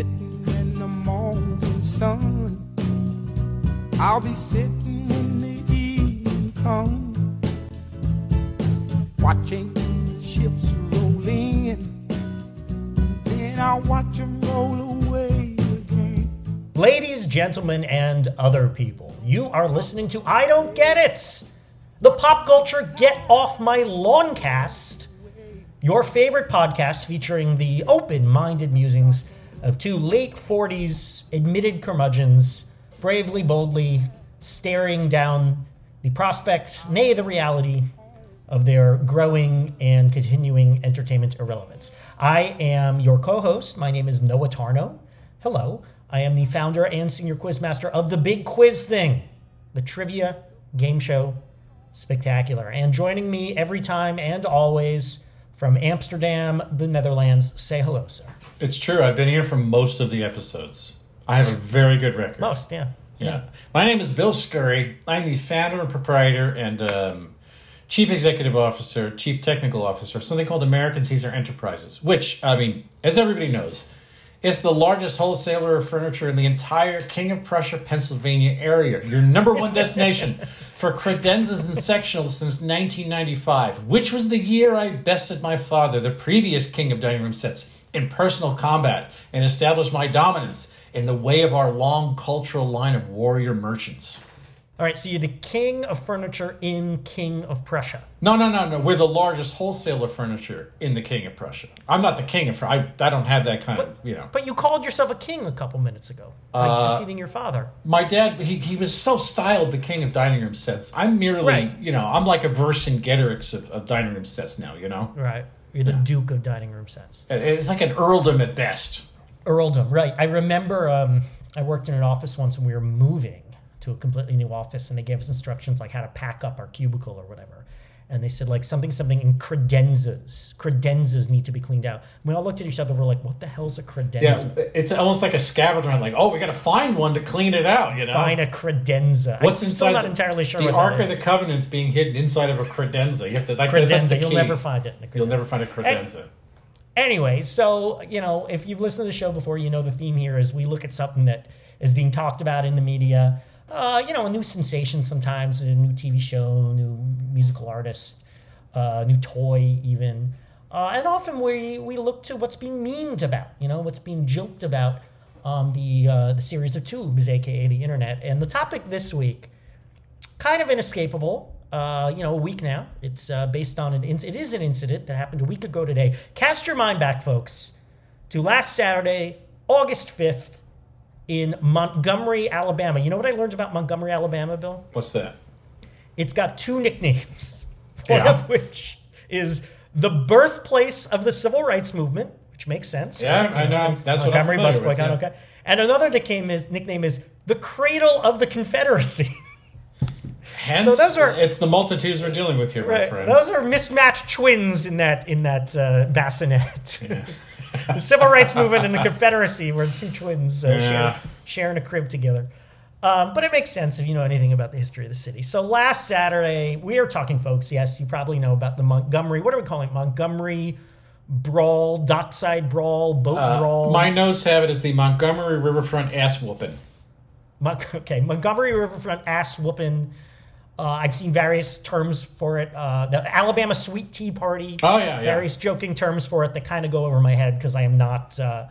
sitting in the morning sun. I'll be sitting when the evening comes, watching the ships roll in. Then I'll watch them roll away again. Ladies, gentlemen, and other people, you are listening to I Don't Get It, the pop culture Get Off My Lawn cast, your favorite podcast featuring the open minded musings of two late 40s admitted curmudgeons bravely, boldly staring down the prospect, nay, the reality of their growing and continuing entertainment irrelevance. I am your co host. My name is Noah Tarnow. Hello. I am the founder and senior quizmaster of The Big Quiz Thing, the trivia game show spectacular. And joining me every time and always from Amsterdam, the Netherlands, say hello, sir. It's true. I've been here for most of the episodes. I have a very good record. Most, yeah. Yeah. My name is Bill Scurry. I'm the founder and proprietor and um, chief executive officer, chief technical officer of something called American Caesar Enterprises, which, I mean, as everybody knows, is the largest wholesaler of furniture in the entire King of Prussia, Pennsylvania area. Your number one destination for credenzas and sectionals since 1995, which was the year I bested my father, the previous king of dining room sets, in personal combat and establish my dominance in the way of our long cultural line of warrior merchants. All right, so you're the king of furniture in King of Prussia. No, no, no, no. We're the largest wholesaler of furniture in the King of Prussia. I'm not the king of. I I don't have that kind of you know. But you called yourself a king a couple minutes ago by Uh, defeating your father. My dad, he, he was so styled the king of dining room sets. I'm merely, Right. you know, I'm like a Vercingetorix of, of dining room sets now. You know, Right. You're the duke of dining room sets. It- it's like an earldom at best. Earldom, right. I remember um, I worked in an office once and we were moving to a completely new office and they gave us instructions like how to pack up our cubicle or whatever. And they said like something, something in credenzas. Credenzas need to be cleaned out. We all looked at each other. We're like, what the hell's a credenza? Yeah, it's almost like a scavenger hunt. Like, oh, we got to find one to clean it out. You know, Find a credenza. What's I'm inside? still not the- entirely sure The Ark of the. Covenant's being hidden inside of a credenza. You have to. Like, that's the credenza. You'll never find it. You'll never find a credenza. Anyway, so you know, if you've listened to the show before, you know the theme here is we look at something that is being talked about in the media. Uh, you know, a new sensation sometimes, a new TV show, new musical artist, uh, new toy, even. Uh, and often we we look to what's being memed about. You know, what's being joked about on the uh, the series of tubes, aka the internet. And the topic this week kind of inescapable. Uh, you know, a week now. It's uh, based on an inc- it is an incident that happened a week ago today. Cast your mind back, folks, to last Saturday, August fifth, in Montgomery, Alabama. You know what I learned about Montgomery, Alabama, Bill? What's that? It's got two nicknames. One Yeah. of which is the birthplace of the civil rights movement, which makes sense. Yeah, right? I know. That's what I'm Montgomery bus boycott. yeah. Okay. And another nickname is nickname is the cradle of the Confederacy. Hence, So those are- it's the multitudes we're dealing with here, my friend. Those are mismatched twins in that in that uh, bassinet. the civil rights movement and the Confederacy were two twins uh, Yeah. sharing, sharing a crib together. Um, but it makes sense if you know anything about the history of the city. So last Saturday, we are talking, folks. Yes, you probably know about the Montgomery. What are we calling it? Montgomery brawl, dockside brawl, boat Uh, brawl. my notes have it as the Montgomery Riverfront ass whooping. Mon- okay, Montgomery Riverfront ass whooping. Uh, I've seen various terms for it. Uh, the Alabama Sweet Tea Party. Oh, yeah, yeah. Various joking terms for it that kind of go over my head because I am not uh,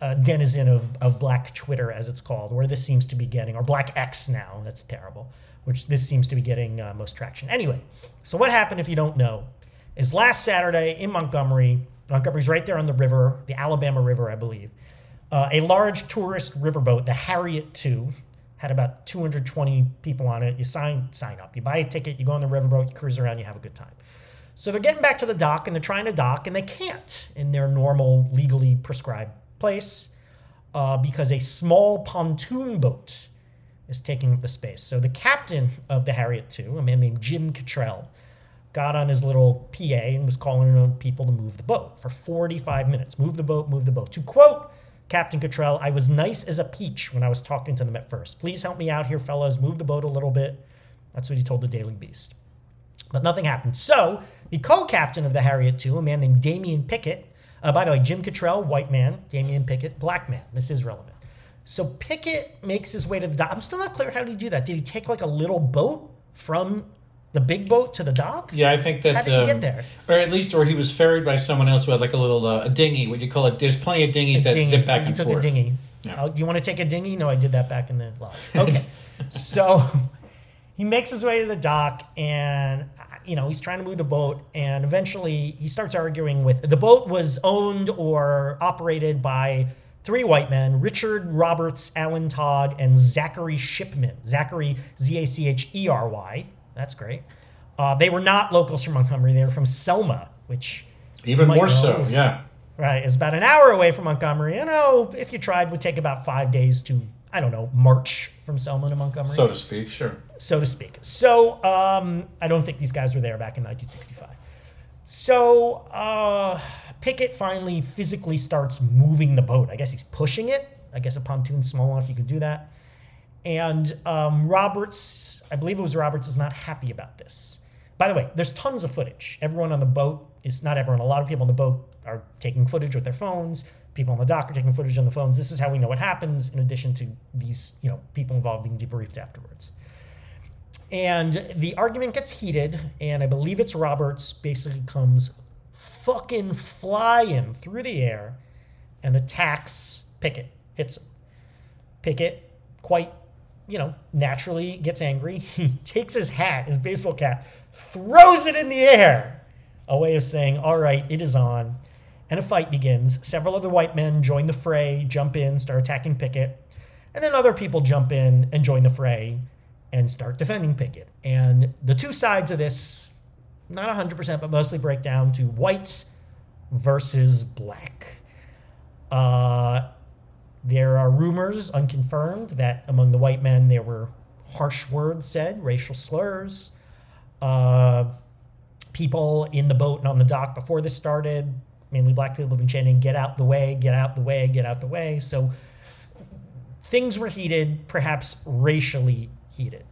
a denizen of, of Black Twitter, as it's called, where this seems to be getting, or Black X now. That's terrible. Which this seems to be getting uh, most traction. Anyway, so what happened if you don't know is last Saturday in Montgomery. Montgomery's right there on the river, the Alabama River, I believe. Uh, a large tourist riverboat, the Harriet II, had about 220 people on it. You sign sign up. You buy a ticket, you go on the riverboat, you cruise around, you have a good time. So they're getting back to the dock and they're trying to dock and they can't in their normal legally prescribed place uh, because a small pontoon boat is taking up the space. So the captain of the Harriet II, a man named Jim Cottrell, got on his little PA and was calling on people to move the boat for 45 minutes. Move the boat, move the boat. To quote Captain Cottrell, I was nice as a peach when I was talking to them at first. Please help me out here, fellas. Move the boat a little bit. That's what he told the Daily Beast. But nothing happened. So the co-captain of the Harriet II, a man named Damien Pickett, Uh, by the way, Jim Cottrell, white man. Damien Pickett, black man. This is relevant. So Pickett makes his way to the dock. I'm still not clear how did he do that. Did he take like a little boat from the big boat to the dock? Yeah, I think that. How did he um, get there? Or at least, or he was ferried by someone else who had like a little uh, a dinghy. What do you call it? There's plenty of dinghies that Dinghy. zip back he and took forth. a dinghy. Yeah. Oh, do you want to take a dinghy? No, I did that back in the lodge. Okay. so he makes his way to the dock and, you know, he's trying to move the boat. And eventually he starts arguing with the boat was owned or operated by three white men Richard Roberts, Alan Todd, and Zachery Shipman. Zachery, Z A C H E R Y. That's great. Uh, they were not locals from Montgomery. They were from Selma, which Even more so, is- yeah. Right, it's about an hour away from Montgomery. You know, if you tried, would take about five days to, I don't know, march from Selma to Montgomery, So to speak, sure. so to speak. So um, I don't think these guys were there back in 1965. So uh, Pickett finally physically starts moving the boat. I guess he's pushing it. I guess a pontoon's small enough you could do that. And um, Roberts, I believe it was Roberts, is not happy about this. By the way, there's tons of footage. Everyone on the boat is not everyone. A lot of people on the boat are taking footage with their phones. People on the dock are taking footage on the phones. This is how we know what happens. In addition to these, you know, people involved being debriefed afterwards. And the argument gets heated, and I believe it's Roberts basically comes fucking flying through the air and attacks Pickett, hits him. Pickett, quite, you know, naturally gets angry. He takes his hat, his baseball cap, throws it in the air, a way of saying, all right, it is on. And a fight begins. Several other white men join the fray, jump in, start attacking Pickett. And then other people jump in and join the fray and start defending Pickett. And the two sides of this, not 100%, but mostly break down to white versus black. Uh, there are rumors, unconfirmed, that among the white men there were harsh words said, racial slurs. Uh, people in the boat and on the dock before this started, mainly black people, have been chanting, get out the way, get out the way, get out the way. So things were heated, perhaps racially heated.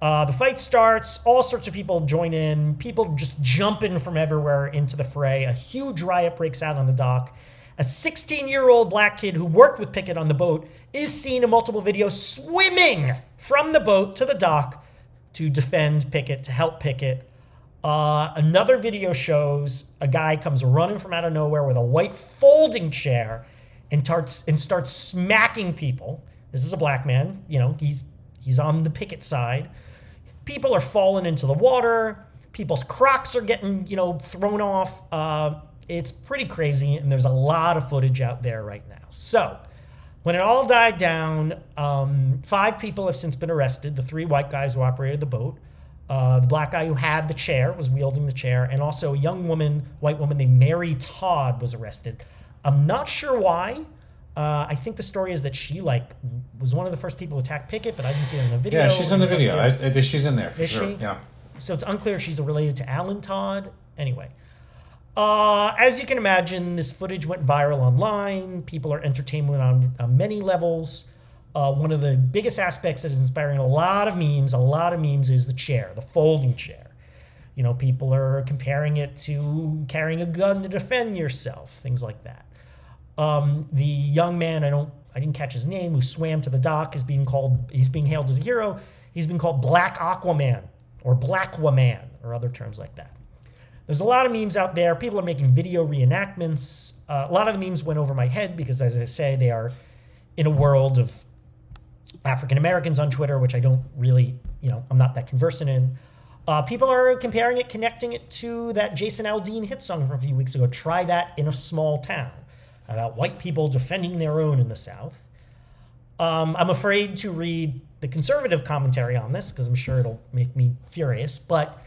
Uh, the fight starts, all sorts of people join in, people just jumping from everywhere into the fray. A huge riot breaks out on the dock. A 16 year old black kid who worked with Pickett on the boat is seen in multiple videos swimming from the boat to the dock to defend Pickett, to help Pickett. Uh, another video shows a guy comes running from out of nowhere with a white folding chair and starts and starts smacking people. This is a black man, you know, he's he's on the Pickett side. People are falling into the water. People's crocs are getting, you know, thrown off. Uh, it's pretty crazy, and there's a lot of footage out there right now. So, when it all died down, um, five people have since been arrested. The three white guys who operated the boat, uh, the black guy who had the chair was wielding the chair, and also a young woman, white woman named Mary Todd, was arrested. I'm not sure why. Uh, I think the story is that she like was one of the first people to attack Pickett, but I didn't see it in the video. Yeah, she's in the video. I. I, she's in there. For Is sure. she? Yeah. So it's unclear if she's related to Alan Todd. Anyway, uh, as you can imagine, this footage went viral online. People are entertained on, on many levels. Uh, one of the biggest aspects that is inspiring a lot of memes, a lot of memes, is the chair, the folding chair. You know, people are comparing it to carrying a gun to defend yourself, things like that. Um, the young man, I don't, I didn't catch his name, who swam to the dock, is being called, he's being hailed as a hero. He's been called Black Aquaman or Black Woman or other terms like that. There's a lot of memes out there. People are making video reenactments. Uh, a lot of the memes went over my head because, as I say, they are in a world of African Americans on Twitter, which I don't really, you know, I'm not that conversant in. Uh, people are comparing it, connecting it to that Jason Aldean hit song from a few weeks ago. Try that in a small town about white people defending their own in the South. Um, I'm afraid to read the conservative commentary on this because I'm sure it'll make me furious. But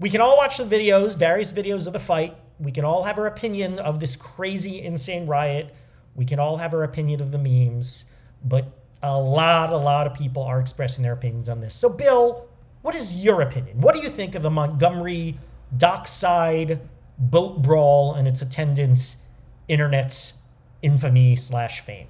we can all watch the videos, various videos of the fight. We can all have our opinion of this crazy, insane riot. We can all have our opinion of the memes. But a lot, a lot of people are expressing their opinions on this. So, Bill, what is your opinion? What do you think of the Montgomery dockside boat brawl and its attendant internet infamy slash fame.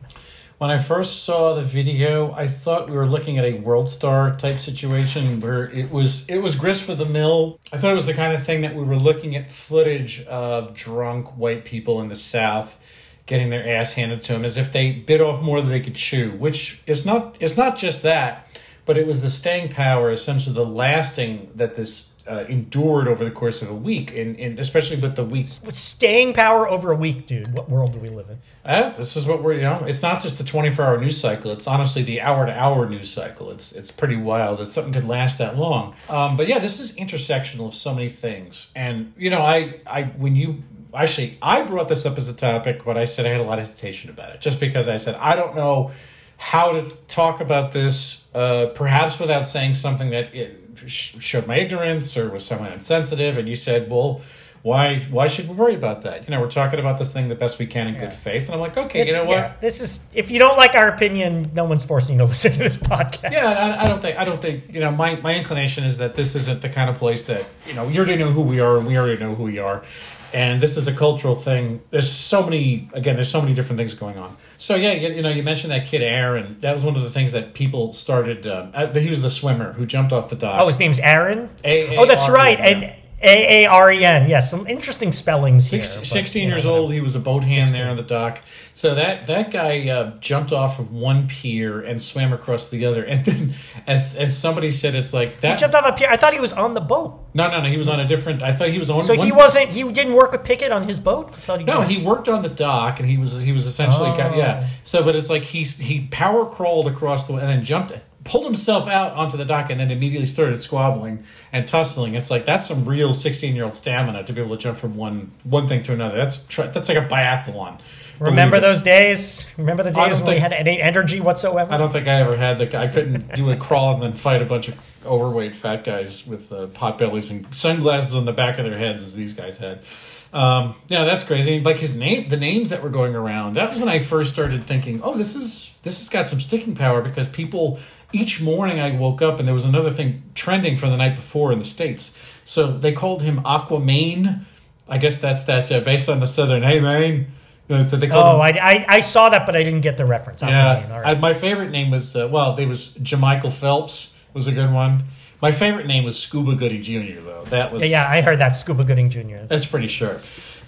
When I first saw the video, I thought we were looking at a World Star type situation where it was it was grist for the mill. I thought it was the kind of thing that we were looking at footage of drunk white people in the South getting their ass handed to them as if they bit off more than they could chew, which is not it's not just that, but it was the staying power, essentially the lasting that this uh, endured over the course of a week, and, and especially with the weeks. Staying power over a week, dude. What world do we live in? Uh, this is what we're you know. It's not just the twenty four hour news cycle. It's honestly the hour to hour news cycle. It's it's pretty wild that something could last that long. Um, but yeah, this is intersectional of so many things. And you know, I I when you actually I brought this up as a topic, but I said I had a lot of hesitation about it, just because I said I don't know how to talk about this, uh, perhaps without saying something that it showed my ignorance or was somewhat insensitive. And you said, well why why should we worry about that? You know, we're talking about this thing the best we can in yeah. good faith, and I'm like, okay, this, you know what? Yeah, this is if you don't like our opinion, no one's forcing you to listen to this podcast. Yeah, I, I, don't think I don't think you know my my inclination is that this isn't the kind of place that you know you already know who we are and we already know who we are, and this is a cultural thing. There's so many again, there's so many different things going on. So yeah, you, you know, you mentioned that kid Aaren. That was one of the things that people started. Um, uh, he was the swimmer who jumped off the dock. Oh, his name's Aaren. A- oh, that's right, and a A R E N. Yes, some interesting spellings here. Six, Sixteen years old. He was a boat hand 16. there on the dock. So that that guy uh, jumped off of one pier and swam across the other. And then, as as somebody said, it's like that. He jumped off a pier. I thought he was on the boat. No, no, no. He was on a different. I thought he was on. So one, he wasn't. He didn't work with Pickett on his boat. He. No, he worked on the dock, and he was he was essentially oh. yeah. So, but it's like he he power crawled across the and then jumped pulled himself out onto the dock and then immediately started squabbling and tussling. It's like that's some real sixteen year old stamina to be able to jump from one one thing to another. That's that's like a biathlon. Remember those days? Remember the days when think, we had any energy whatsoever? I don't think I ever had the. I couldn't do a crawl and then fight a bunch of overweight fat guys with uh, pot bellies and sunglasses on the back of their heads as these guys had. Um, yeah, that's crazy. Like his name, the names that were going around. That was when I first started thinking, oh, this is this has got some sticking power because people each morning I woke up and there was another thing trending from the night before in the states. So they called him Aquaman. I guess that's that uh, based on the southern hey Maine. Uh, so they oh, him, I, I saw that, but I didn't get the reference. yeah, right. I, my favorite name was uh, well, they was Jamichael Phelps was a good one. My favorite name was Scuba Goody Jr. though. That was yeah, I heard that Scuba Gooding Jr. That's pretty sure.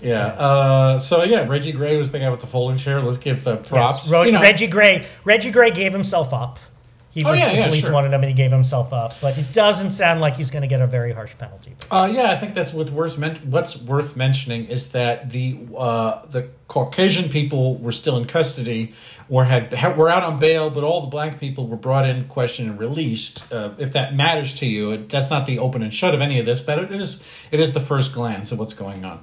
Yeah. Uh, so yeah, Reggie Gray was the guy with the folding chair. Let's give uh, props. Yes. you know, Reggie Gray. Reggie Gray gave himself up. He oh, was yeah, the yeah, police sure. wanted him and he gave himself up, but it doesn't sound like he's going to get a very harsh penalty. Uh, yeah, I think that's what's worth men- what's worth mentioning is that the uh, the Caucasian people were still in custody or had, were out on bail, but all the black people were brought in, questioned, and released. Uh, if that matters to you, it, that's not the open and shut of any of this, but it is it is the first glance of what's going on.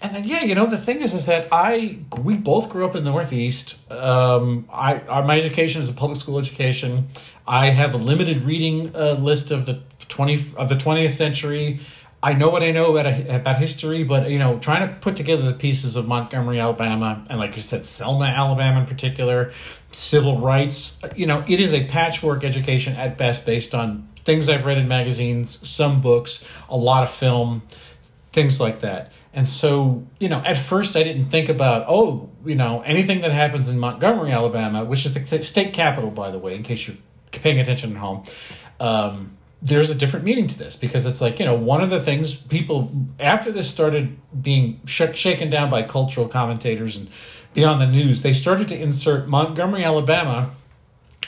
And then yeah, you know the thing is is that I we both grew up in the Northeast. Um, I our, my education is a public school education. I have a limited reading uh, list of the twenty of the twentieth century. I know what I know about about history, but you know, trying to put together the pieces of Montgomery, Alabama, and like you said, Selma, Alabama, in particular, civil rights. You know, it is a patchwork education at best, based on things I've read in magazines, some books, a lot of film, things like that. And so, you know, at first I didn't think about, oh, you know, anything that happens in Montgomery, Alabama, which is the state capital, by the way, in case you're paying attention at home. Um, there's a different meaning to this because it's like, you know, one of the things people, after this started being sh- shaken down by cultural commentators and beyond the news, they started to insert Montgomery, Alabama,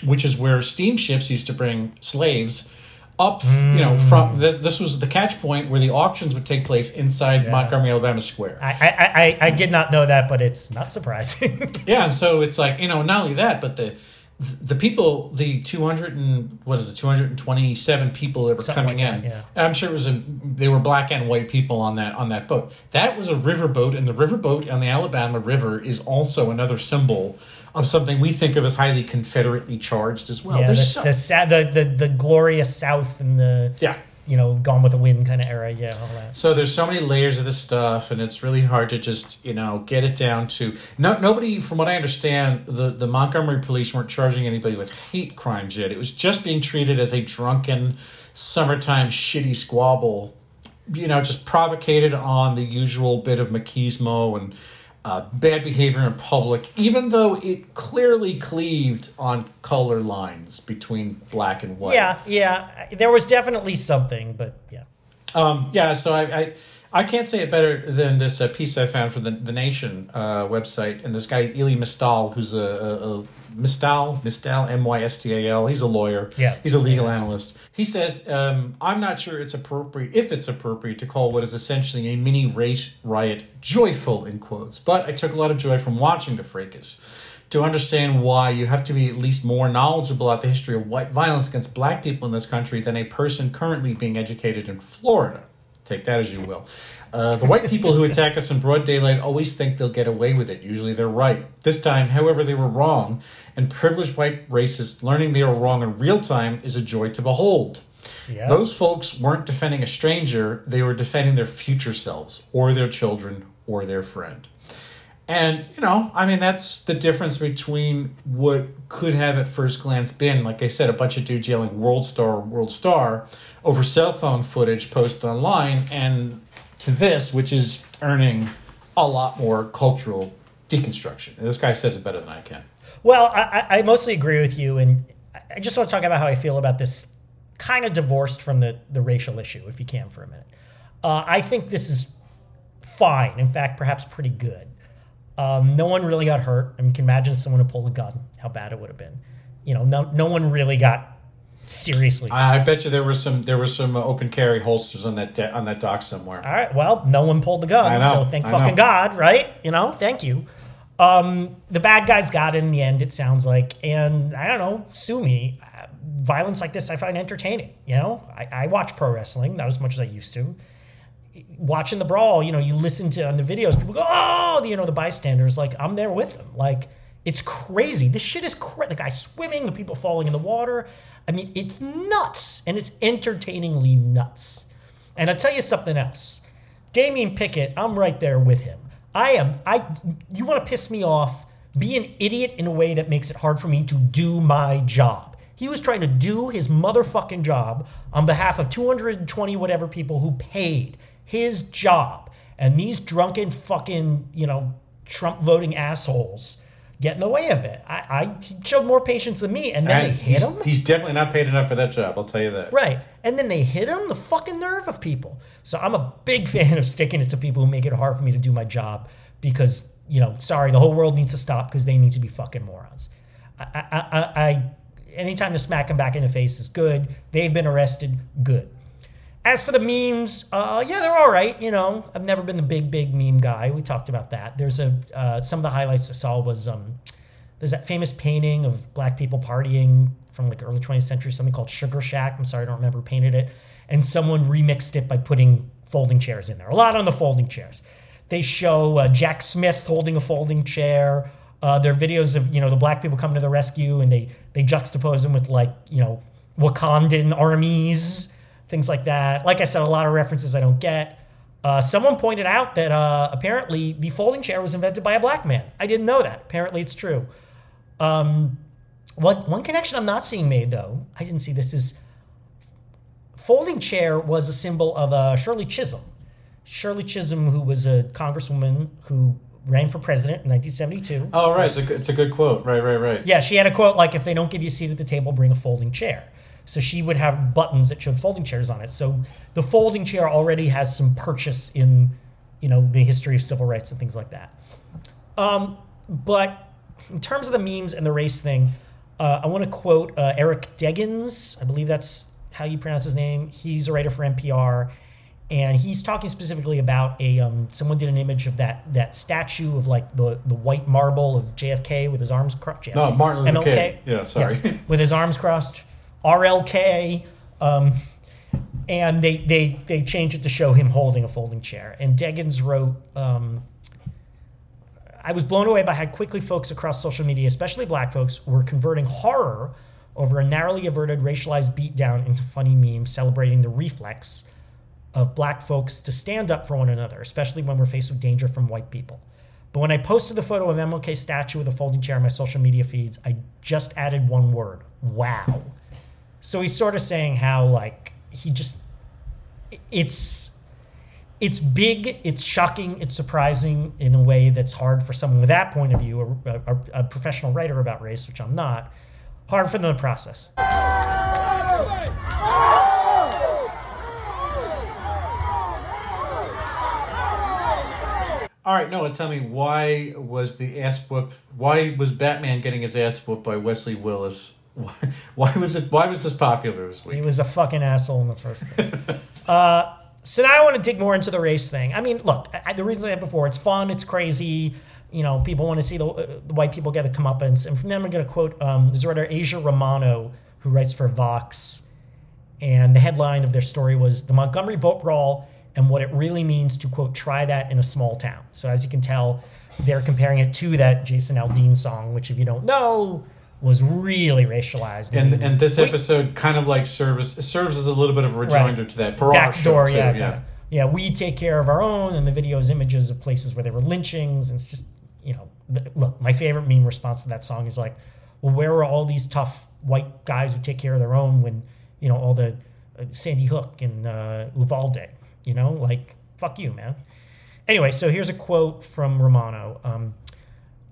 which is where steamships used to bring slaves up, mm. you know, from mm. the, this was the catch point where the auctions would take place inside yeah. Montgomery, Alabama Square. I, I, I, I did not know that, but it's not surprising. yeah, and so it's like you know, not only that, but the the people, the two hundred and what is it, two hundred and twenty seven people that were Something coming like in. That, yeah. I'm sure it was a they were black and white people on that on that boat. That was a riverboat, and the riverboat on the Alabama River is also another symbol of something we think of as highly Confederately charged as well. Yeah, the, so- the, the, the, the glorious South and the yeah you know, Gone with the Wind kind of era. Yeah, all that. So there's so many layers of this stuff, and it's really hard to just you know get it down to no nobody. From what I understand, the the Montgomery police weren't charging anybody with hate crimes yet. It was just being treated as a drunken summertime shitty squabble. You know, just provocated on the usual bit of machismo and uh, bad behavior in public, even though it clearly cleaved on color lines between black and white. Yeah, yeah. There was definitely something, but yeah. Um, yeah, so I, I I can't say it better than this uh, piece I found from the the Nation uh, website, and this guy Eli Mystal, who's a, a, a Mystal Mystal M Y S T A L. He's a lawyer. Yeah. he's a legal analyst. He says, um, "I'm not sure it's appropriate if it's appropriate to call what is essentially a mini race riot joyful in quotes, but I took a lot of joy from watching the fracas." To understand why, you have to be at least more knowledgeable about the history of white violence against black people in this country than a person currently being educated in Florida. Take that as you will. Uh, the white people who attack us in broad daylight always think they'll get away with it. Usually they're right. This time, however, they were wrong, and privileged white racists learning they were wrong in real time is a joy to behold. Yeah. Those folks weren't defending a stranger, they were defending their future selves, or their children, or their friend. And, you know, I mean, that's the difference between what could have at first glance been, like I said, a bunch of dudes yelling World Star, World Star over cell phone footage posted online, and to this, which is earning a lot more cultural deconstruction. And this guy says it better than I can. Well, I, I mostly agree with you, and I just want to talk about how I feel about this kind of divorced from the, the racial issue, if you can, for a minute. Uh, I think this is fine. In fact, perhaps pretty good. Um, no one really got hurt. I mean, can imagine someone who pulled a gun, how bad it would have been. You know, no, no one really got seriously. I, I bet you there was some there were some open carry holsters on that de- on that dock somewhere. All right. Well, no one pulled the gun, know, so thank I fucking know. God, right? You know, thank you. Um, the bad guys got it in the end. It sounds like, and I don't know, sue me. Uh, Violence like this, I find entertaining. You know, I, I watch pro wrestling not as much as I used to. Watching the brawl, you know, you listen to on the videos, people go, "Oh," you know, the bystanders. Like I'm there with them. Like it's crazy. This shit is crazy. The guy swimming, the people falling in the water. I mean, it's nuts, and it's entertainingly nuts. And I'll tell you something else. Damien Pickett, I'm right there with him. I am I you want to piss me off, be an idiot in a way that makes it hard for me to do my job. He was trying to do his motherfucking job on behalf of 220 whatever people who paid his job. And these drunken fucking, you know, Trump voting assholes get in the way of it. I, I he showed more patience than me, and then they hit he's, him. he's definitely not paid enough for that job. I'll tell you that. Right. And then they hit him, the fucking nerve of people. So I'm a big fan of sticking it to people who make it hard for me to do my job because, you know, sorry, the whole world needs to stop because they need to be fucking morons. I, I, I, I anytime to smack them back in the face is good. They've been arrested, good. As for the memes, uh, yeah, they're all right. You know, I've never been the big, big meme guy. We talked about that. There's a uh, some of the highlights I saw was um, there's that famous painting of black people partying from like early 20th century, something called Sugar Shack. I'm sorry, I don't remember who painted it. And someone remixed it by putting folding chairs in there. A lot on the folding chairs. They show uh, Jack Smith holding a folding chair. Uh, there are videos of you know the black people coming to the rescue, and they they juxtapose them with like you know Wakandan armies, things like that. Like I said, a lot of references I don't get. Uh, someone pointed out that uh, apparently the folding chair was invented by a black man. I didn't know that. Apparently, it's true. Um, one one connection I'm not seeing made though, I didn't see this is folding chair was a symbol of uh, Shirley Chisholm. Shirley Chisholm, who was a congresswoman who ran for president in 1972. Oh, right. It's a, it's a good quote. Right, right, right. Yeah, she had a quote like, "If they don't give you a seat at the table, bring a folding chair." So she would have buttons that showed folding chairs on it. So the folding chair already has some purchase in, you know, the history of civil rights and things like that. Um, but in terms of the memes and the race thing, uh, I want to quote uh, Eric Deggans. I believe that's how you pronounce his name. He's a writer for NPR, and he's talking specifically about a um, someone did an image of that that statue of like the the white marble of JFK with his arms crossed. No, Martin Luther King. Yeah, sorry. with his arms crossed. RLK. Um, and they, they they changed it to show him holding a folding chair. And Deggans wrote, um, I was blown away by how quickly folks across social media, especially black folks, were converting horror over a narrowly averted racialized beatdown into funny memes celebrating the reflex of black folks to stand up for one another, especially when we're faced with danger from white people. But when I posted the photo of MLK's statue with a folding chair on my social media feeds, I just added one word wow. So he's sort of saying how, like, he just, it's, it's big, it's shocking, it's surprising in a way that's hard for someone with that point of view, a, a, a professional writer about race, which I'm not, hard for them to process. All right, Noah, tell me why was the ass whoop? Why was Batman getting his ass whooped by Wesley Willis? Why, why was it? Why was this popular this week? He was a fucking asshole in the first place. uh, so now I want to dig more into the race thing. I mean, look, I, the reason I said before, it's fun, it's crazy. You know, people want to see the, uh, the white people get the comeuppance. And from them, I'm going to quote um, this writer, Aja Romano, who writes for Vox. And the headline of their story was The Montgomery Boat Brawl and What It Really Means to, quote, try that in a small town. So as you can tell, they're comparing it to that Jason Aldean song, which, if you don't know, was really racialized. And and this Wait. episode kind of like serves serves as a little bit of a rejoinder to that for our back show door, too. yeah, yeah. yeah. We take care of our own, and the video is images of places where there were lynchings, and it's just you know, th- look. My favorite meme response to that song is like, "Well, where are all these tough white guys who take care of their own when you know all the uh, Sandy Hook and uh, Uvalde? You know, like fuck you, man." Anyway, so here's a quote from Romano. Um,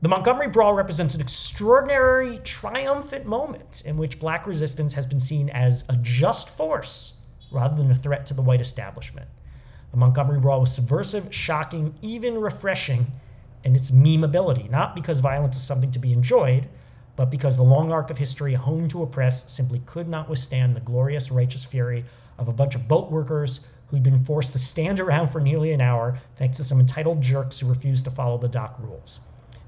the Montgomery Brawl represents an extraordinary, triumphant moment in which black resistance has been seen as a just force rather than a threat to the white establishment. The Montgomery Brawl was subversive, shocking, even refreshing in its memeability, not because violence is something to be enjoyed, but because the long arc of history honed to oppress simply could not withstand the glorious righteous fury of a bunch of boat workers who'd been forced to stand around for nearly an hour thanks to some entitled jerks who refused to follow the dock rules.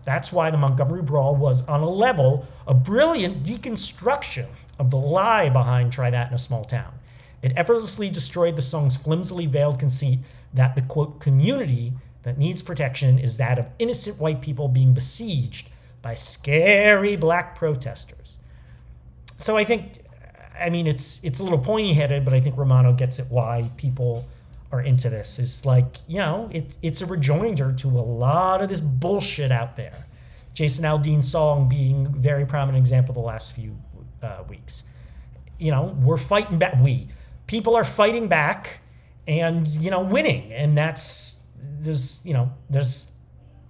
That's why the Montgomery Brawl was, on a level, a brilliant deconstruction of the lie behind Try That in a Small Town. It effortlessly destroyed the song's flimsily veiled conceit that the quote community that needs protection is that of innocent white people being besieged by scary black protesters. So I think, I mean, it's it's a little pointy headed, but I think Romano gets it why people are into this. Is like, you know, it, it's a rejoinder to a lot of this bullshit out there. Jason Aldean's song being a very prominent example the last few uh, weeks. You know, we're fighting back. We people are fighting back, and you know, winning, and that's there's you know there's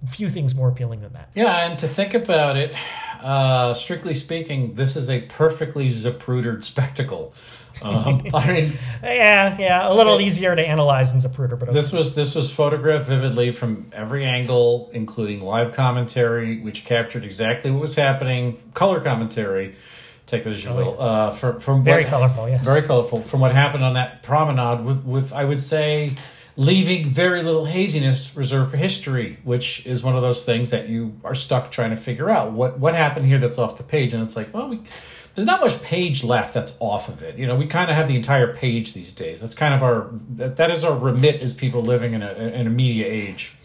few things more appealing than that. Yeah, and to think about it, uh, strictly speaking, this is a perfectly zaprudered spectacle. Um, I mean, Yeah, yeah, a little easier to analyze than Zapruder, but okay. this was this was photographed vividly from every angle, including live commentary, which captured exactly what was happening. Color commentary, take that as you will. Uh, from from Oh, very what- colorful. Yes, very colorful from what happened on that promenade with, with I would say leaving very little haziness reserved for history, which is one of those things that you are stuck trying to figure out what what happened here that's off the page, and it's like, well, we, there's not much page left that's off of it. You know, we kind of have the entire page these days. That's kind of our that, that is our remit as people living in a in a media age.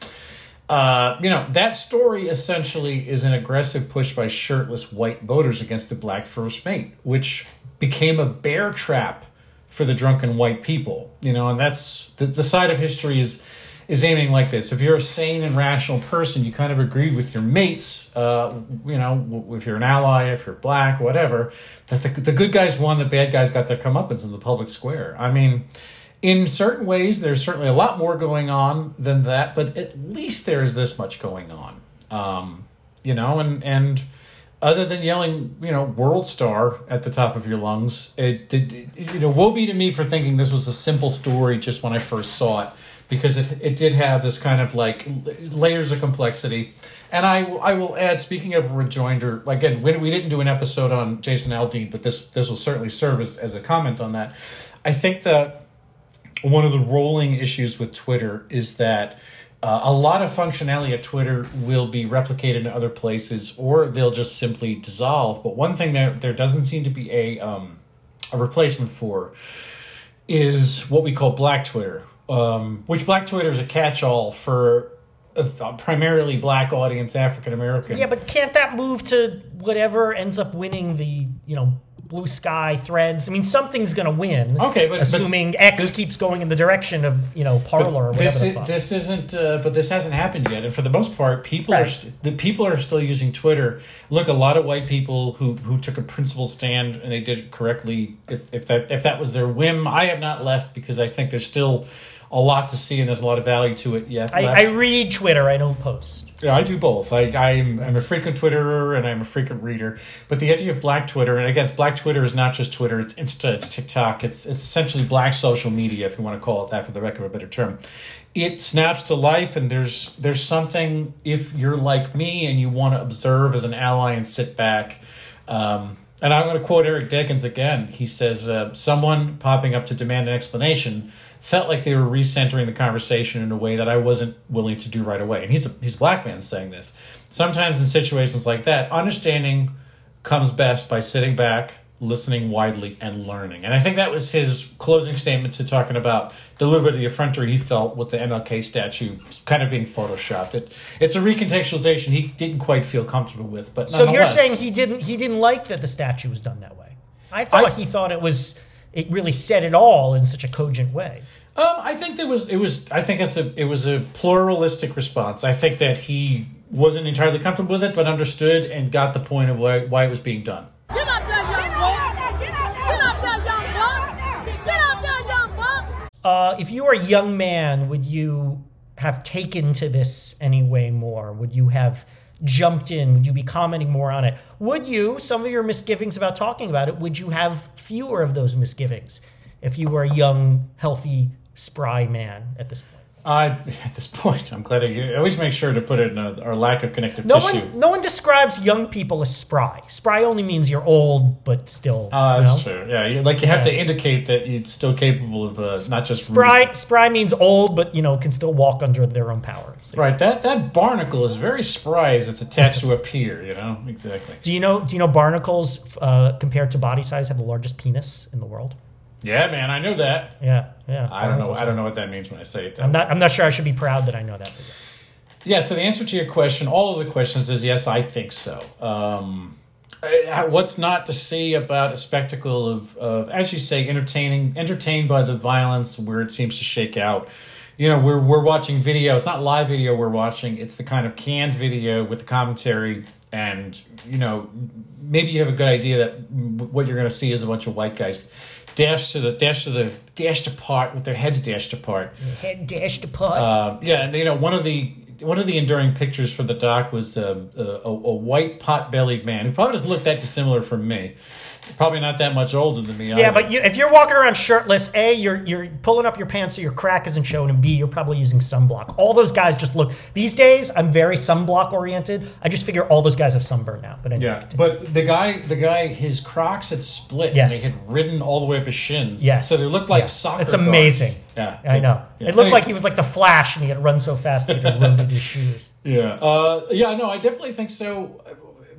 Uh, you know, that story essentially is an aggressive push by shirtless white voters against the black first mate, which became a bear trap for the drunken white people. You know, and that's the, the side of history is is aiming like this. If you're a sane and rational person, you kind of agree with your mates. Uh, you know, if you're an ally, if you're black, whatever, that the, the good guys won, the bad guys got their comeuppance in the public square. I mean, in certain ways, there's certainly a lot more going on than that, but at least there is this much going on. Um, you know, and and other than yelling, you know, world star at the top of your lungs, it, it you know, woe be to me for thinking this was a simple story just when I first saw it, because it it did have this kind of like layers of complexity. And I, I will add, speaking of rejoinder, again, we, we didn't do an episode on Jason Aldean, but this this will certainly serve as, as a comment on that. I think that one of the rolling issues with Twitter is that uh, a lot of functionality at Twitter will be replicated in other places, or they'll just simply dissolve. But one thing that there doesn't seem to be a um, a replacement for is what we call Black Twitter, um, which Black Twitter is a catch-all for a primarily Black audience, African American. Yeah, but can't that move to whatever ends up winning the you know blue sky threads? I mean, something's going to win. Okay, but- but assuming X this- keeps going in the direction of you know Parler or whatever this the is, fuck. this isn't uh, but this hasn't happened yet and for the most part people are st- the people are still using twitter look a lot of white people who who took a principled stand and they did it correctly if, if that if that was their whim i have not left because i think there's still a lot to see, and there's a lot of value to it yet. I. I read Twitter. I don't post. Yeah, I do both. I, I'm, I'm a frequent Twitterer and I'm a frequent reader. But the idea of Black Twitter, and again, Black Twitter is not just Twitter. It's Insta, it's TikTok. It's it's essentially Black social media, if you want to call it that, for the of a better term. It snaps to life, and there's there's something if you're like me and you want to observe as an ally and sit back. Um, and I'm going to quote Eric Deggans again. He says, uh, "Someone popping up to demand an explanation." Felt like they were recentering the conversation in a way that I wasn't willing to do right away. And he's a he's a black man saying this. Sometimes in situations like that, understanding comes best by sitting back, listening widely, and learning. And I think that was his closing statement to talking about the little bit of the effrontery he felt with the MLK statue kind of being photoshopped. It, it's a recontextualization he didn't quite feel comfortable with. But So you're saying he didn't he didn't like that the statue was done that way? I thought I- he thought it was it really said it all in such a cogent way. Um, I think there was it was I think it's a it was a pluralistic response. I think that he wasn't entirely comfortable with it, but understood and got the point of why why it was being done. Get up there, young buck! Get up there, young buck! Get up there, young buck! Uh, if you were a young man, would you have taken to this anyway more? Would you have jumped in? Would you be commenting more on it? Would you, some of your misgivings about talking about it, would you have fewer of those misgivings if you were a young, healthy, spry man at this point? Uh, at this point, I'm glad I always make sure to put it in a, our lack of connective No tissue. one, no one describes young people as spry. Spry only means you're old, but still. Uh, you that's know? true. Yeah, you, like you have to indicate that you're still capable of uh, not just Spry, spry means old, but you know can still walk under their own power. So- Right, that that barnacle is very spry as it's attached to a pier. You know exactly. Do you know? Do you know barnacles uh, compared to body size have the largest penis in the world? Yeah, man, I know that. Yeah, yeah. I don't know. I don't know what that means when I say it. Though. I'm not. I'm not sure. I should be proud that I know that. Yeah, so the answer to your question, all of the questions is yes, I think so. Um, what's not to see about a spectacle of, of, as you say, entertaining, entertained by the violence where it seems to shake out? You know, we're we're watching video. It's not live video we're watching. It's the kind of canned video with the commentary, and you know, maybe you have a good idea that what you're going to see is a bunch of white guys dash to the dash to the dashed apart with their heads dashed apart. Head dashed apart. Uh, yeah, and you know one of the one of the enduring pictures for the doc was um, a, a, white pot-bellied man who probably doesn't look that dissimilar from me. Probably not that much older than me. yeah, either. but you, if you're walking around shirtless, a you're you're pulling up your pants so your crack isn't showing, and b you're probably using sunblock. All those guys just look. These days, I'm very sunblock oriented. I just figure all those guys have sunburn now. But anyway, yeah, but the guy, the guy, his Crocs had split. Yes. and they had ridden all the way up his shins. Yes. so they looked like Yeah. soccer. It's guards. amazing. Yeah, I know. Yeah. It looked like he was like the Flash, and he had run so fast that he had eroded his shoes. Yeah, uh, yeah, no, I definitely think so.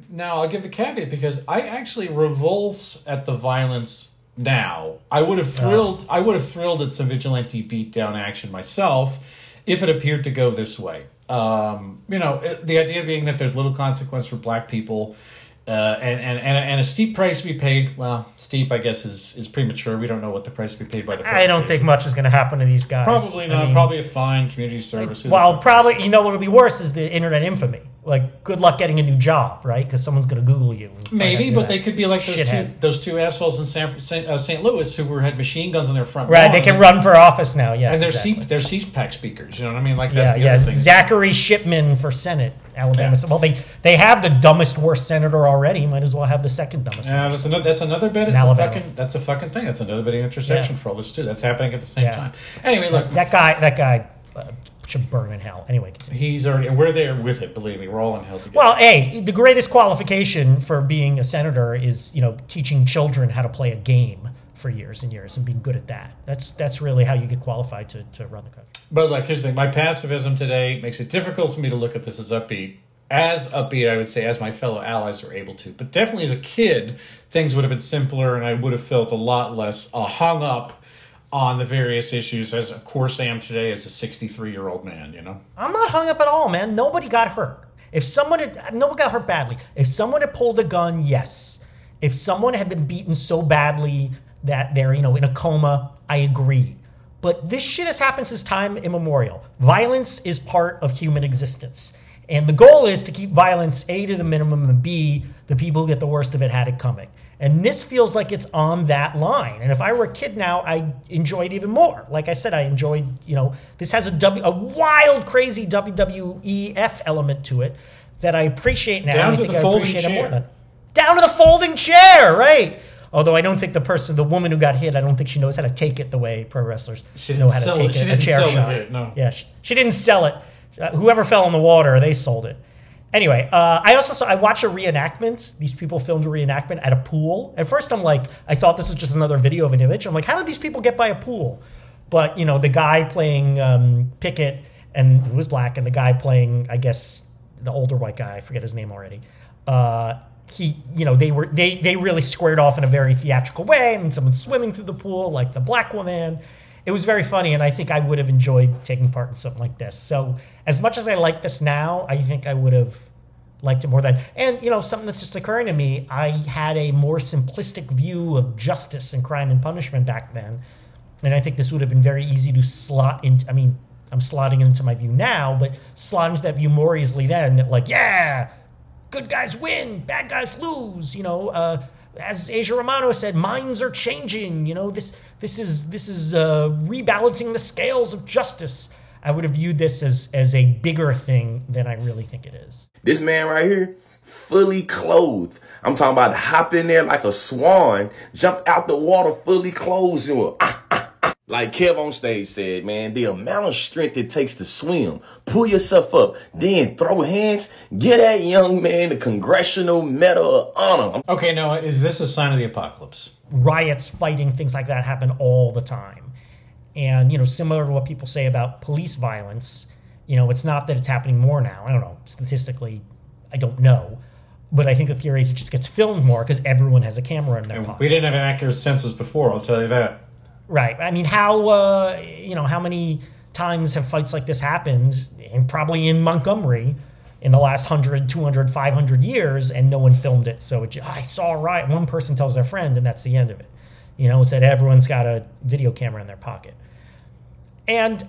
Now I'll give the caveat because I actually revulse at the violence. Now I would have thrilled. I would have thrilled at some vigilante beatdown action myself if it appeared to go this way. Um, you know, the idea being that there's little consequence for black people. Uh, and, and, and, and a steep price to be paid. Well, steep, I guess, is, is premature. We don't know what the price to be paid by the. I don't think much is going to happen to these guys. Probably I not. mean, probably a fine community service. The Well, probably you know what would be worse is the internet infamy. Like, good luck getting a new job, right? Because someone's going to Google you. and find out Maybe, but that they could be like those two those two assholes in San, St. Uh, St. Louis who were had machine guns on their front Right, they can run for office now. Yes, and they're exactly. C, they're CPAC speakers. You know what I mean? Like yeah, that's the yes. other thing. Zachery Shipman for Senate, Alabama. Yeah. Well, they they have the dumbest, worst senator already. Might as well have the second dumbest. Yeah, that's another. That's another bit. In Of Alabama. fucking, that's a fucking thing. That's another bit of intersection Yeah. for all this too. That's happening at the same Yeah. time. Anyway, look, that guy, that guy uh, should burn in hell. Anyway, continue. he's already. And we're there with it. Believe me, we're all in hell together. Well, a the greatest qualification for being a senator is you know teaching children how to play a game for years and years and being good at that. That's that's really how you get qualified to, to run the country. But like, here's the thing: my passivism today makes it difficult for me to look at this as upbeat. As upbeat, I would say, as my fellow allies are able to. But definitely as a kid, things would have been simpler, and I would have felt a lot less uh, hung up on the various issues. As of course I am today, as a 63 year old man. You know. I'm not hung up at all, man. Nobody got hurt. If someone had, no one got hurt badly. If someone had pulled a gun, yes. If someone had been beaten so badly that they're, you know, in a coma, I agree. But this shit has happened since time immemorial. Violence is part of human existence. And the goal is to keep violence A to the minimum and B, the people who get the worst of it had it coming. And this feels like it's on that line. And if I were a kid now, I enjoy it even more. Like I said, I enjoyed, you know, this has a, w, a wild, crazy WWEF element to it that I appreciate now. Down I to think the I folding appreciate it more chair. than. Down to the folding chair, right? Although I don't think the person, the woman who got hit, I don't think she knows how to take it the way pro wrestlers She know how to take it. She a didn't chair sell shot. hit, no. Yeah, she, she didn't sell it. Uh, whoever fell in the water, they sold it. Anyway, uh, I also saw I watched a reenactment. These people filmed a reenactment at a pool. At first, I'm like, I thought this was just another video of an image. I'm like, how did these people get by a pool? But you know, the guy playing um, Pickett and who was black, and the guy playing, I guess, the older white guy. I forget his name already. Uh, he, you know, they were they they really squared off in a very theatrical way, and someone swimming through the pool like the black woman. It was very funny, and I think I would have enjoyed taking part in something like this. So, as much as I like this now, I think I would have liked it more then. And you know, something that's just occurring to me, I had a more simplistic view of justice and crime and punishment back then, and I think this would have been very easy to slot into. I mean, I'm slotting into my view now, but slot into that view more easily then. That like, yeah, good guys win, bad guys lose. You know, uh, as Aja Romano said, minds are changing. You know, this this is this is uh, rebalancing the scales of justice. I would have viewed this as as a bigger thing than I really think it is. This man right here, fully clothed. I'm talking about hop in there like a swan, jump out the water fully clothed. Ah. Like Kev on stage said, man, the amount of strength it takes to swim, pull yourself up, then throw hands, get that young man the Congressional Medal of Honor. Okay, Noah, is this a sign of the apocalypse? riots, fighting, things like that happen all the time. And, you know, similar to what people say about police violence, you know, it's not that it's happening more now. I don't know. Statistically, I don't know. But I think the theory is it just gets filmed more because everyone has a camera in their pocket. We didn't have an accurate census before, I'll tell you that. Right. I mean, how, uh, you know, how many times have fights like this happened, and probably in Montgomery, in the last 100, 200, 500 years, and no one filmed it. So it, I saw riot. One person tells their friend, and that's the end of it. You know, it's that everyone's got a video camera in their pocket. And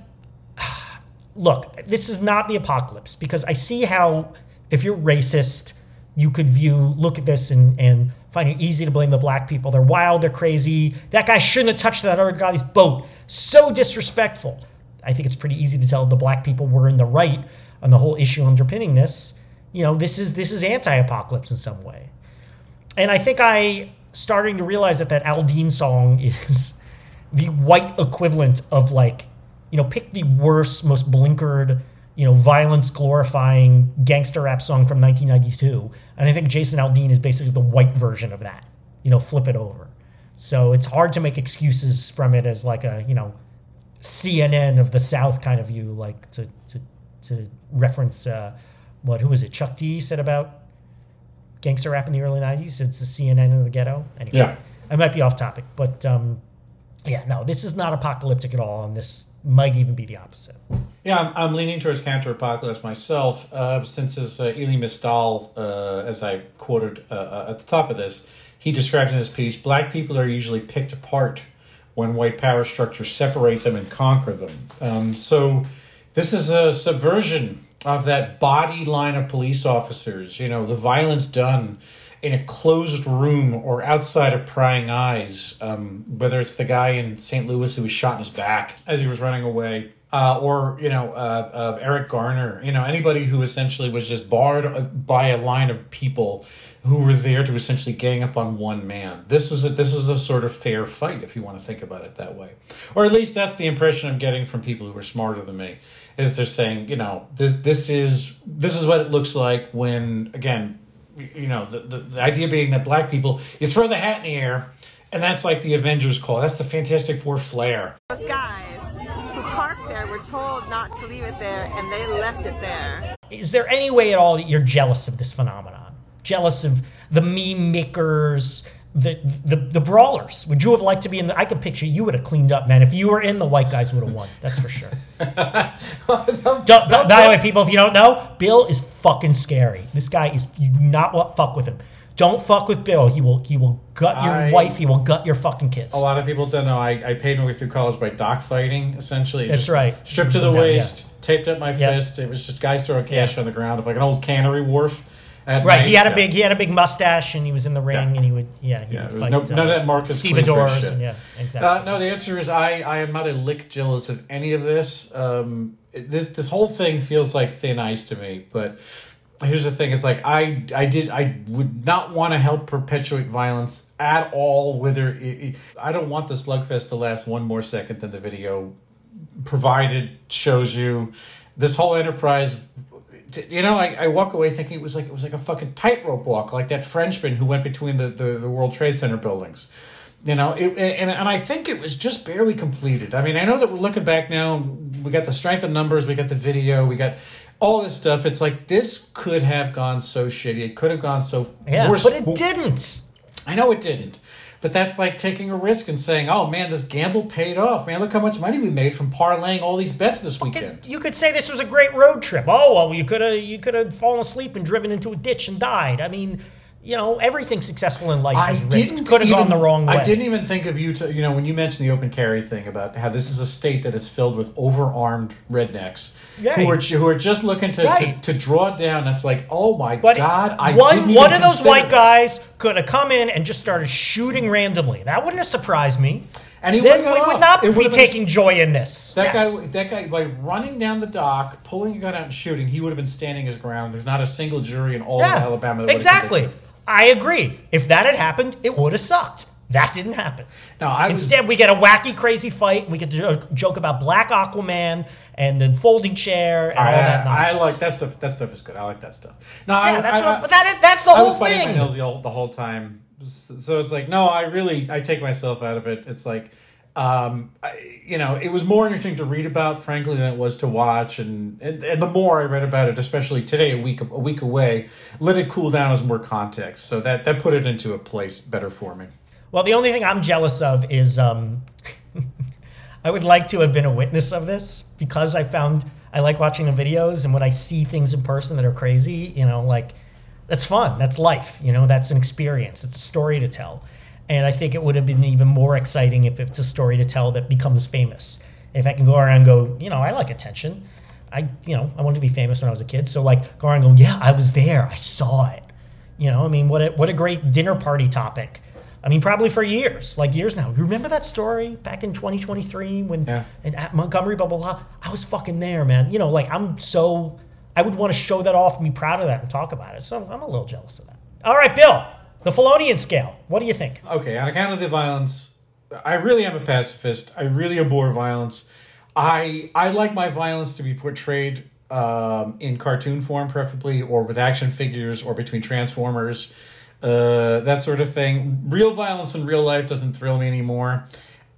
look, this is not the apocalypse because I see how if you're racist, you could view, look at this and, and find it easy to blame the black people. They're wild, they're crazy. That guy shouldn't have touched that other guy's boat. So disrespectful. I think it's pretty easy to tell the black people were in the right on the whole issue underpinning this. You know, this is this is anti-apocalypse in some way. And I think I starting to realize that that Aldean song is the white equivalent of like, you know, pick the worst, most blinkered, you know, violence glorifying gangster rap song from 1992. And I think Jason Aldean is basically the white version of that. You know, flip it over. So it's hard to make excuses from it as like a, you know, CNN of the South kind of view, like to to to reference uh, what who was it? Chuck D said about gangster rap in the early '90s. It's the CNN of the ghetto. Anyway, Yeah. I might be off topic, but um, yeah, no, this is not apocalyptic at all, and this might even be the opposite. Yeah, I'm, I'm leaning towards counter-apocalypse myself, uh, since as uh, Elie Mystal, uh, as I quoted uh, uh, at the top of this, he describes in his piece, black people are usually picked apart when white power structure separates them and conquer them. Um, so this is a subversion of that body line of police officers, you know, the violence done in a closed room or outside of prying eyes, um, whether it's the guy in St. Louis who was shot in his back as he was running away, uh, or you know uh, uh, Eric Garner, you know anybody who essentially was just barred by a line of people who were there to essentially gang up on one man. This was a, this was a sort of fair fight, if you want to think about it that way, or at least that's the impression I'm getting from people who are smarter than me. Is they're saying, you know, this this is this is what it looks like when again you know the, the, the idea being that black people you throw the hat in the air and that's like the avengers call that's the fantastic four flair Those guys who parked there were told not to leave it there, and they left it there. Is there any way at all that you're jealous of this phenomenon? Jealous of the meme makers, the the, the brawlers? Would you have liked to be in the? I could picture you would have cleaned up, man. If you were in, the white guys would have won. That's for sure. Don't- by the way, people, if you don't know, Bill is fucking scary. This guy is you do not want fuck with him. Don't fuck with Bill. He will he will gut your I- wife. He will gut your fucking kids. A lot of people don't know. I, I paid my way through college by dock fighting, essentially. That's right. Stripped to the Yeah, yeah. waist, taped up my Yeah. fist. It was just guys throwing cash Yeah. on the ground, of like an old cannery wharf. Right, he had a big he had a big mustache and he was in the ring and he would yeah he Yeah, would fight no- uh, none of that Marcus stevedores and yeah exactly. Uh, no, the answer is I, I am not a lick jealous of any of this. Um, it- this this whole thing feels like thin ice to me. But here's the thing: it's like I I did I would not want to help perpetuate violence at all. Whether it, it- I don't want the slugfest to last one more second than the video provided shows you. This whole enterprise. You know, I, I walk away thinking it was like it was like a fucking tightrope walk, like that Frenchman who went between the, the, the World Trade Center buildings. You know, it, and and I think it was just barely completed. I mean, I know that we're looking back now. We got the strength of numbers. We got the video. We got all this stuff. It's like this could have gone so shitty. It could have gone so yeah, worse. but it didn't. I know it didn't. But that's like taking a risk and saying, "Oh man, this gamble paid off. Man, look how much money we made from parlaying all these bets this weekend." You could say this was a great road trip. Oh well, you could have you could have fallen asleep and driven into a ditch and died. I mean, you know, everything successful in life is risk. Could have gone the wrong way. I didn't even think of you to you know when you mentioned the open carry thing about how this is a state that is filled with overarmed rednecks who are who are just looking to, Right. to, to draw it down. That's like, oh my But god, I one one of those white guys could have come in and just started shooting randomly. That wouldn't have surprised me. And he then we would not It be would've been- taking joy in this. That Yes. guy, that guy, by running down the dock, pulling a gun out and shooting, he would have been standing his ground. There's not a single jury in all of Alabama. That would have exactly. I agree. If that had happened, it would have sucked. That didn't happen. No, I was- Instead, we get a wacky, crazy fight. We get to joke, joke about Black Aquaman and the folding chair and all that I, I like that stuff. That stuff is good. I like that stuff. No, I, Yeah, that's I, what. But that is, that's the I whole was my thing. nails the whole time. So it's like, no, I really, I take myself out of it. It's like, um, I, you know, it was more interesting to read about, frankly, than it was to watch. And, and and the more I read about it, especially today, a week a week away, let it cool down as more context. So that that put it into a place better for me. Well, the only thing I'm jealous of is um, I would like to have been a witness of this because I found I like watching the videos, and when I see things in person that are crazy, you know, like that's fun. That's life. You know, that's an experience. It's a story to tell, and I think it would have been even more exciting if it's a story to tell that becomes famous. If I can go around and go, you know, I like attention. I, you know, I wanted to be famous when I was a kid, so like go around and go, yeah, I was there. I saw it. You know, I mean, what a, what a great dinner party topic. I mean, probably for years, like years now. You remember that story back in 2023 when Yeah. in at Montgomery, blah blah blah. I was fucking there, man. You know, like I'm so. I would want to show that off and be proud of that and talk about it. So I'm a little jealous of that. All right, Bill, the Felonian scale. What do you think? Okay, on account of the violence, I really am a pacifist. I really abhor violence. I I like my violence to be portrayed um, in cartoon form, preferably, or with action figures, or between Transformers, uh, that sort of thing. Real violence in real life doesn't thrill me anymore.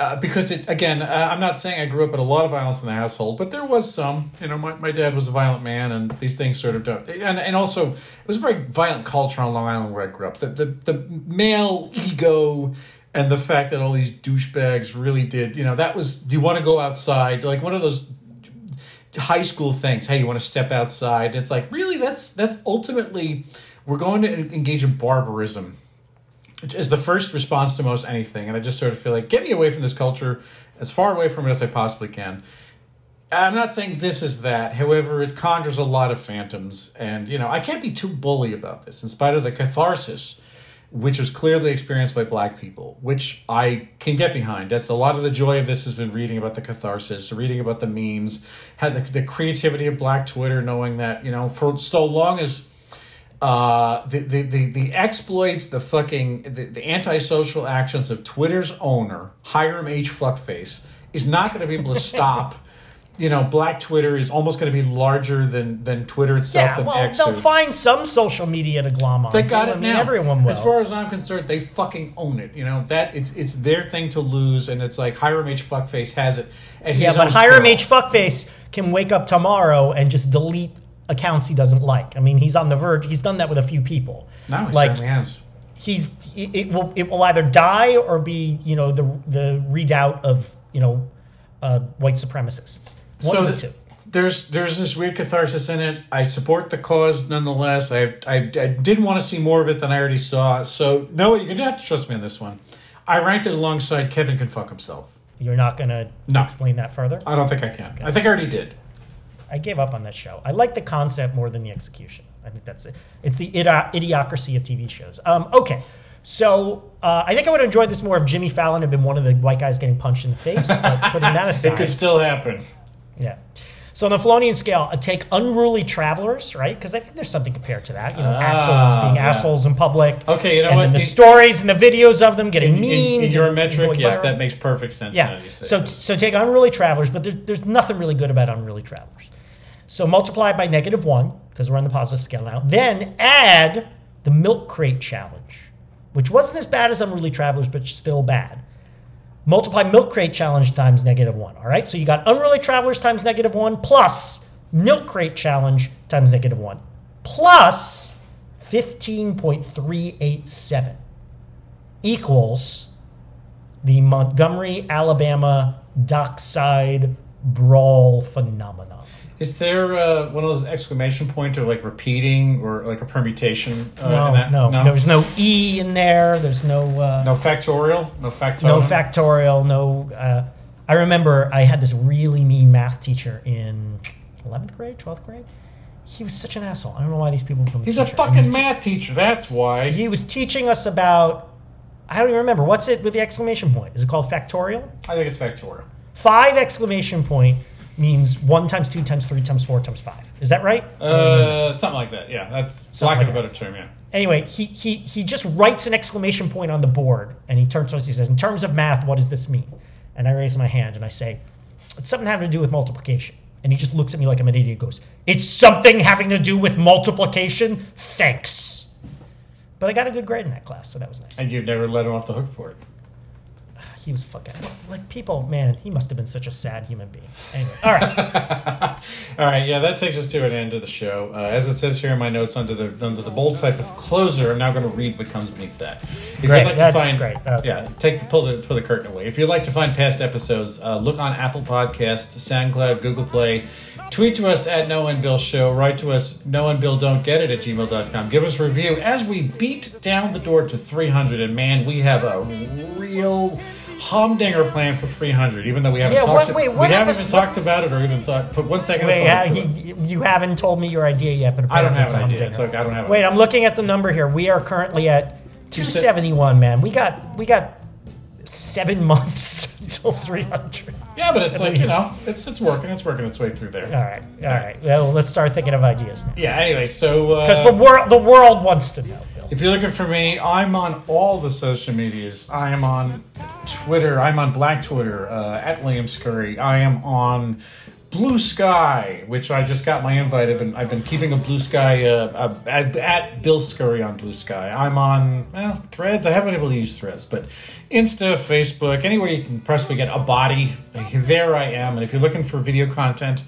Uh, because it again, uh, I'm not saying I grew up with a lot of violence in the household, but there was some. You know, my, my dad was a violent man, and these things sort of don't. And and also, it was a very violent culture on Long Island where I grew up. The the, the male ego and the fact that all these douchebags really did. You know, that was. Do you want to go outside? Like one of those high school things. Hey, you want to step outside? It's like really. That's that's ultimately we're going to engage in barbarism is the first response to most anything. And I just sort of feel like, get me away from this culture, as far away from it as I possibly can. I'm not saying this is that. However, it conjures a lot of phantoms. And, you know, I can't be too bully about this, in spite of the catharsis, which was clearly experienced by black people, which I can get behind. That's a lot of the joy of this has been reading about the catharsis, reading about the memes, had the, the creativity of black Twitter, knowing that, you know, for so long as uh, the, the, the, the exploits, the fucking, the, the antisocial actions of Twitter's owner, Hiram H. Fuckface, is not going to be able to stop. You know, Black Twitter is almost going to be larger than than Twitter itself Yeah, and well, X. they'll or- find some social media to glom on. they got too. it I mean, now. Everyone will. As far as I'm concerned, they fucking own it. You know that it's it's their thing to lose, and it's like Hiram H. Fuckface has it. And yeah, but Hiram H. Fuckface can wake up tomorrow and just delete accounts he doesn't like. I mean, he's on the verge. He's done that with a few people. No, he like certainly has. he's it it will it will either die or be you know the the redoubt of you know uh, white supremacists. One so of the two. there's there's this weird catharsis in it. I support the cause nonetheless. I I, I did want to see more of it than I already saw. So no, you're gonna have to trust me on this one. I ranked it alongside Kevin can fuck himself. You're not going to No. explain that further? I don't think I can. I think I already did. I gave up on that show. I like the concept more than the execution. I think that's it. It's the idiocracy of TV shows. Um, okay. So uh, I think I would have enjoyed this more if Jimmy Fallon had been one of the white guys getting punched in the face. But putting that aside, It could still happen. Yeah. So on the Felonian scale, I take unruly travelers, right? Because I think there's something compared to that. You know, Ah, assholes being yeah. assholes in public. Okay, you know and what? then the In- stories and the videos of them getting In, in, mean. in your metric, yes, viral. that makes perfect sense. Yeah. that you say So so take unruly travelers, but there, there's nothing really good about unruly travelers. So multiply by negative one because we're on the positive scale now. Then add the milk crate challenge, which wasn't as bad as unruly travelers, but still bad. Multiply milk crate challenge times negative one. All right. So you got unruly travelers times negative one plus milk crate challenge times negative one plus 15.387 equals the Montgomery, Alabama dockside brawl phenomenon. Is there uh, one of those exclamation point or like repeating or like a permutation? Uh, No, in that? no, no, there's no E in there. There's no uh, no factorial, no factorial. no factorial. No. Uh, I remember I had this really mean math teacher in 11th grade, 12th grade. He was such an asshole. I don't know why these people become. He's a. And fucking he was te- math teacher. That's why. He was teaching us about. I don't even remember. What's it with the exclamation point? Is it called factorial? I think it's factorial. Five exclamation point means one times two times three times four times five. Is that right? Uh, something like that. Yeah, that's Something lack like of a better term. Yeah. Anyway, he, he, he just writes an exclamation point on the board and he turns to us. He says, In terms of math, what does this mean? And I raise my hand and I say, It's something having to do with multiplication. And he just looks at me like I'm an idiot and goes, It's something having to do with multiplication? Thanks. But I got a good grade in that class, so that was nice. And you've never let him off the hook for it. He was fucking like people, man. He must have been such a sad human being. Anyway, all right. All right, yeah, that takes us to an end of the show. Uh, as it says here in my notes under the under the bold type of closer, I'm now going to read what comes beneath that. If Great, you'd like that's to find, great. Okay. Yeah, take the pull the pull the curtain away. If you'd like to find past episodes, uh, look on Apple Podcasts, SoundCloud, Google Play. Tweet to us at Noah and Bill Show. Write to us, Noah and Bill Don't Get It at gmail.com. Give us a review as we beat down the door to 300. And man, we have a real humdinger plan for 300. Even though we haven't Yeah, talked, what- wait, we haven't even talked about it or even thought. Put one second. Wait, of uh, thought into it. you, you haven't told me your idea yet, but I don't have an idea. It's like I don't have. Wait. I'm looking at the number here. We are currently at 271, man. We got we got seven months until 300. Yeah, but it's like you know, it's it's working. It's working its way through there. All right, all right. Well, let's start thinking of ideas now. Yeah. Anyway, so Because uh, the world the world wants to know. If you're looking for me, I'm on all the social medias. I am on Twitter. I'm on Black Twitter uh, at William Scurry. I am on Blue Sky, which I just got my invite. I've been I've been keeping a Blue Sky uh, uh, at, Bill Scurry on Blue Sky. I'm on well Threads. I haven't been able to use Threads, but Insta, Facebook, anywhere you can possibly get a body. There I am. And if you're looking for video content.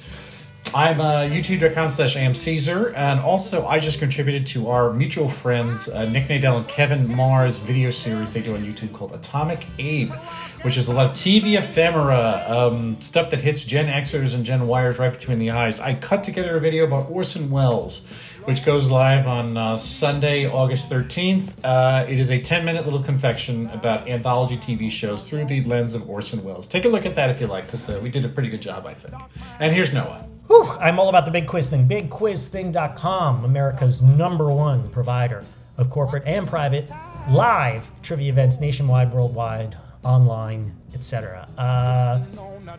I'm uh, youtube.com slash am Caesar, and also I just contributed to our mutual friends uh, Nick Nadell and Kevin Mars video series they do on YouTube called Atomic Abe, which is a lot of TV ephemera, um, stuff that hits Gen Xers and Gen Yers right between the eyes. I cut together a video about Orson Welles, which goes live on uh, Sunday, August 13th. Uh, it is a 10 minute little confection about anthology TV shows through the lens of Orson Welles. Take a look at that if you like, because uh, we did a pretty good job, I think. And here's Noah. Whew, I'm all about the big quiz thing. BigQuizThing.com, America's number one provider of corporate and private live trivia events nationwide, worldwide, online, etc. Uh,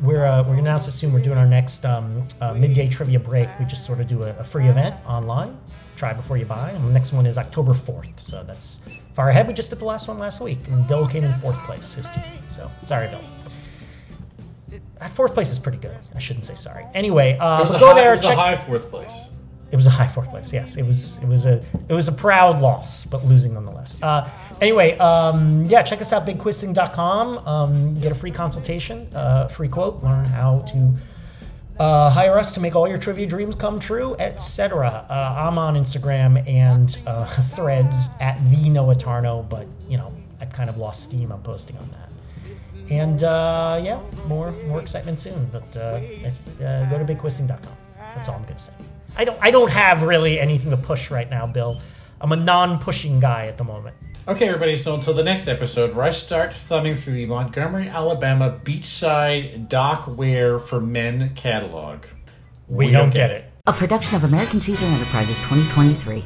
we're uh, we're gonna announce it soon. We're doing our next um, uh, midday trivia break. We just sort of do a, a free event online. Try before you buy. And the next one is October 4th, so that's far ahead. We just did the last one last week, and Bill came in fourth place. His team. So sorry, Bill. That fourth place is pretty good. I shouldn't say sorry. Anyway, uh, It was, but a, go high, there. it was check. a high fourth place. It was a high fourth place. Yes, it was. It was a. It was a proud loss, but losing nonetheless. Uh, anyway, um, yeah, check us out, bigquizthing.com. Um, get a free consultation, uh, free quote, learn how to uh, hire us to make all your trivia dreams come true, etc. Uh, I'm on Instagram and uh, Threads at the Noah Tarnow, but you know I've kind of lost steam on posting on that. And uh, yeah, more more excitement soon. But uh, uh, go to bigquizthing.com. That's all I'm gonna say. I don't I don't have really anything to push right now, Bill. I'm a non-pushing guy at the moment. Okay, everybody, so until the next episode where I start thumbing through the Montgomery, Alabama beachside dock wear for men catalog. We, don't, get it. A production of American Caesar Enterprises 2023.